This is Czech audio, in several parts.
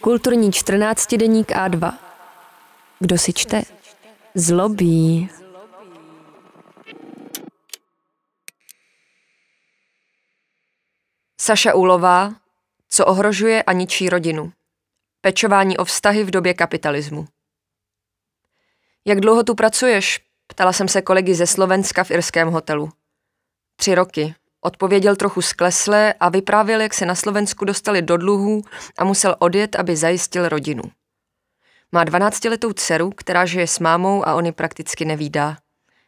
Kulturní 14 deník A2. Kdo si čte? Zlobí. Saša Úlová, co ohrožuje a ničí rodinu. Pečování o vztahy v době kapitalismu. Jak dlouho tu pracuješ? Ptala jsem se kolegy ze Slovenska v irském hotelu. Tři roky. Odpověděl trochu sklesle a vyprávěl, jak se na Slovensku dostali do dluhů a musel odjet, aby zajistil rodinu. Má 12-letou dceru, která žije s mámou a on ji prakticky nevídá.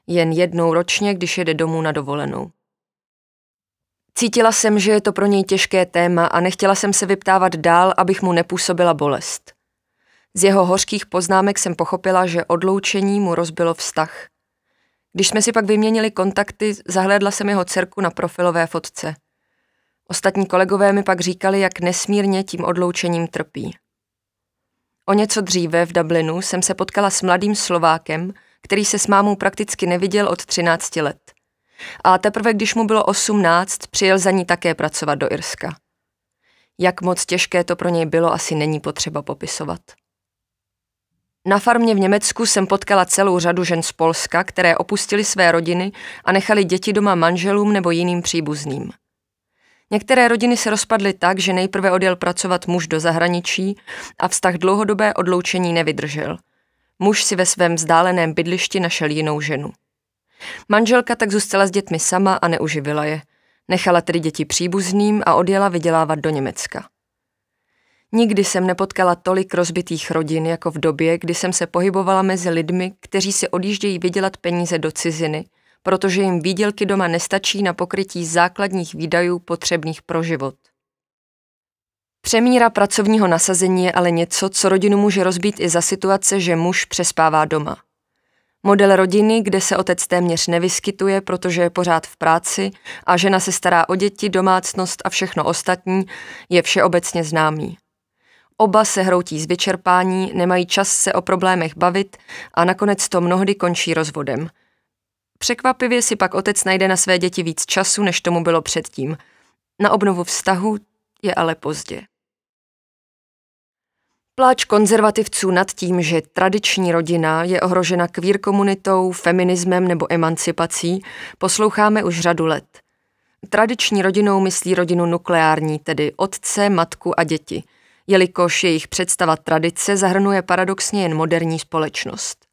Jen jednou ročně, když jede domů na dovolenou. Cítila jsem, že je to pro něj těžké téma a nechtěla jsem se vyptávat dál, abych mu nepůsobila bolest. Z jeho hořkých poznámek jsem pochopila, že odloučení mu rozbilo vztah. Když jsme si pak vyměnili kontakty, zahlédla jsem jeho dcerku na profilové fotce. Ostatní kolegové mi pak říkali, jak nesmírně tím odloučením trpí. O něco dříve v Dublinu jsem se potkala s mladým Slovákem, který se s mámou prakticky neviděl od 13 let. A teprve když mu bylo 18, přijel za ní také pracovat do Irska. Jak moc těžké to pro něj bylo, asi není potřeba popisovat. Na farmě v Německu jsem potkala celou řadu žen z Polska, které opustili své rodiny a nechali děti doma manželům nebo jiným příbuzným. Některé rodiny se rozpadly tak, že nejprve odjel pracovat muž do zahraničí a vztah dlouhodobé odloučení nevydržel. Muž si ve svém vzdáleném bydlišti našel jinou ženu. Manželka tak zůstala s dětmi sama a neuživila je. Nechala tedy děti příbuzným a odjela vydělávat do Německa. Nikdy jsem nepotkala tolik rozbitých rodin jako v době, kdy jsem se pohybovala mezi lidmi, kteří si odjíždějí vydělat peníze do ciziny, protože jim výdělky doma nestačí na pokrytí základních výdajů potřebných pro život. Přemíra pracovního nasazení je ale něco, co rodinu může rozbít i za situace, že muž přespává doma. Model rodiny, kde se otec téměř nevyskytuje, protože je pořád v práci a žena se stará o děti, domácnost a všechno ostatní, je všeobecně známý. Oba se hroutí z vyčerpání, nemají čas se o problémech bavit a nakonec to mnohdy končí rozvodem. Překvapivě si pak otec najde na své děti víc času, než tomu bylo předtím. Na obnovu vztahu je ale pozdě. Pláč konzervativců nad tím, že tradiční rodina je ohrožena kvír komunitou, feminismem nebo emancipací, posloucháme už řadu let. Tradiční rodinou myslí rodinu nukleární, tedy otce, matku a děti – jelikož jejich představa tradice zahrnuje paradoxně jen moderní společnost.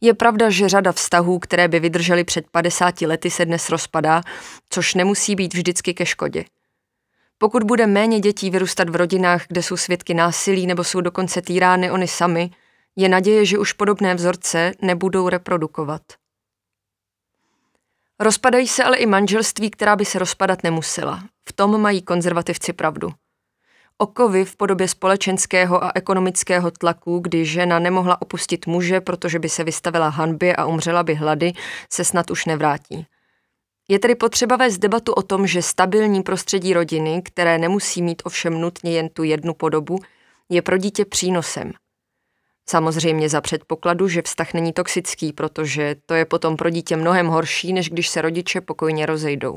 Je pravda, že řada vztahů, které by vydržely před 50 lety, se dnes rozpadá, což nemusí být vždycky ke škodě. Pokud bude méně dětí vyrůstat v rodinách, kde jsou svědky násilí nebo jsou dokonce týrány oni sami, je naděje, že už podobné vzorce nebudou reprodukovat. Rozpadají se ale i manželství, která by se rozpadat nemusela. V tom mají konzervativci pravdu. Okovy v podobě společenského a ekonomického tlaku, kdy žena nemohla opustit muže, protože by se vystavila hanbě a umřela by hlady, se snad už nevrátí. Je tedy potřeba vést debatu o tom, že stabilní prostředí rodiny, které nemusí mít ovšem nutně jen tu jednu podobu, je pro dítě přínosem. Samozřejmě za předpokladu, že vztah není toxický, protože to je potom pro dítě mnohem horší, než když se rodiče pokojně rozejdou.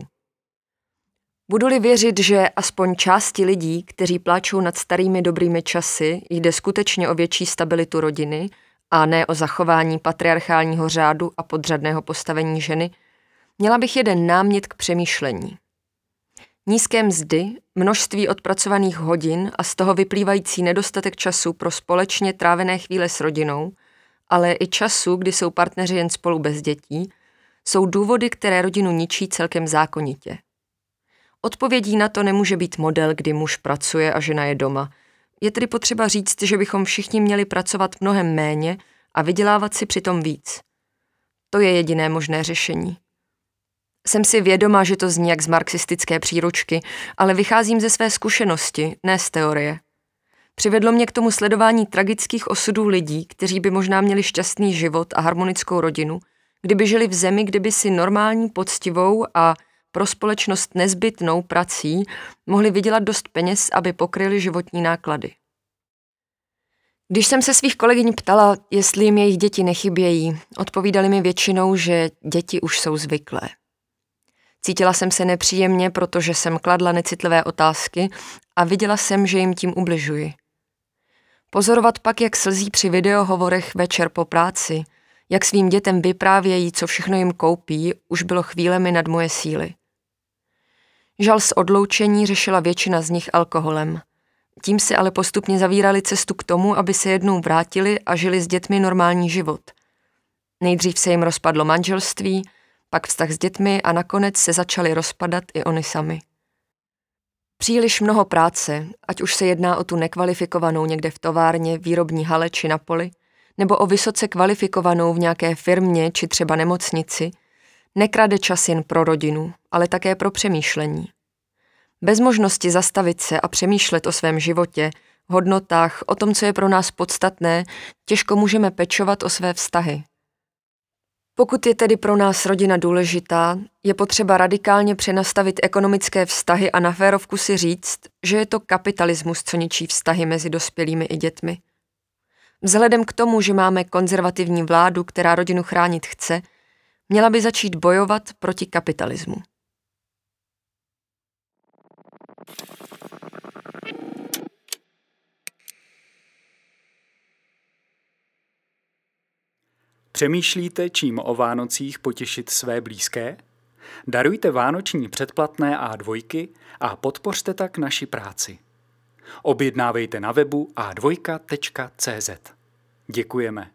Budu-li věřit, že aspoň části lidí, kteří pláčou nad starými dobrými časy, jde skutečně o větší stabilitu rodiny a ne o zachování patriarchálního řádu a podřadného postavení ženy, měla bych jeden námět k přemýšlení. Nízké mzdy, množství odpracovaných hodin a z toho vyplývající nedostatek času pro společně trávené chvíle s rodinou, ale i času, kdy jsou partneři jen spolu bez dětí, jsou důvody, které rodinu ničí celkem zákonitě. Odpovědí na to nemůže být model, kdy muž pracuje a žena je doma. Je tedy potřeba říct, že bychom všichni měli pracovat mnohem méně a vydělávat si přitom víc. To je jediné možné řešení. Jsem si vědoma, že to zní jak z marxistické příručky, ale vycházím ze své zkušenosti, ne z teorie. Přivedlo mě k tomu sledování tragických osudů lidí, kteří by možná měli šťastný život a harmonickou rodinu, kdyby žili v zemi, kde by si normální, poctivou a pro společnost nezbytnou prací mohli vydělat dost peněz, aby pokryli životní náklady. Když jsem se svých kolegyň ptala, jestli jim jejich děti nechybějí, odpovídali mi většinou, že děti už jsou zvyklé. Cítila jsem se nepříjemně, protože jsem kladla necitlivé otázky a viděla jsem, že jim tím ubližuji. Pozorovat pak, jak slzí při videohovorech večer po práci, jak svým dětem vyprávějí, co všechno jim koupí, už bylo chvílemi nad moje síly. Žal z odloučení řešila většina z nich alkoholem. Tím si ale postupně zavírali cestu k tomu, aby se jednou vrátili a žili s dětmi normální život. Nejdřív se jim rozpadlo manželství, pak vztah s dětmi a nakonec se začaly rozpadat i oni sami. Příliš mnoho práce, ať už se jedná o tu nekvalifikovanou někde v továrně, výrobní hale či na poli, nebo o vysoce kvalifikovanou v nějaké firmě či třeba nemocnici, nekrade čas jen pro rodinu, ale také pro přemýšlení. Bez možnosti zastavit se a přemýšlet o svém životě, hodnotách, o tom, co je pro nás podstatné, těžko můžeme pečovat o své vztahy. Pokud je tedy pro nás rodina důležitá, je potřeba radikálně přenastavit ekonomické vztahy a na férovku si říct, že je to kapitalismus, co ničí vztahy mezi dospělými i dětmi. Vzhledem k tomu, že máme konzervativní vládu, která rodinu chránit chce, měla by začít bojovat proti kapitalismu. Přemýšlíte, čím o Vánocích potěšit své blízké? Darujte vánoční předplatné A2 a podpořte tak naši práci. Objednávejte na webu a2.cz. Děkujeme.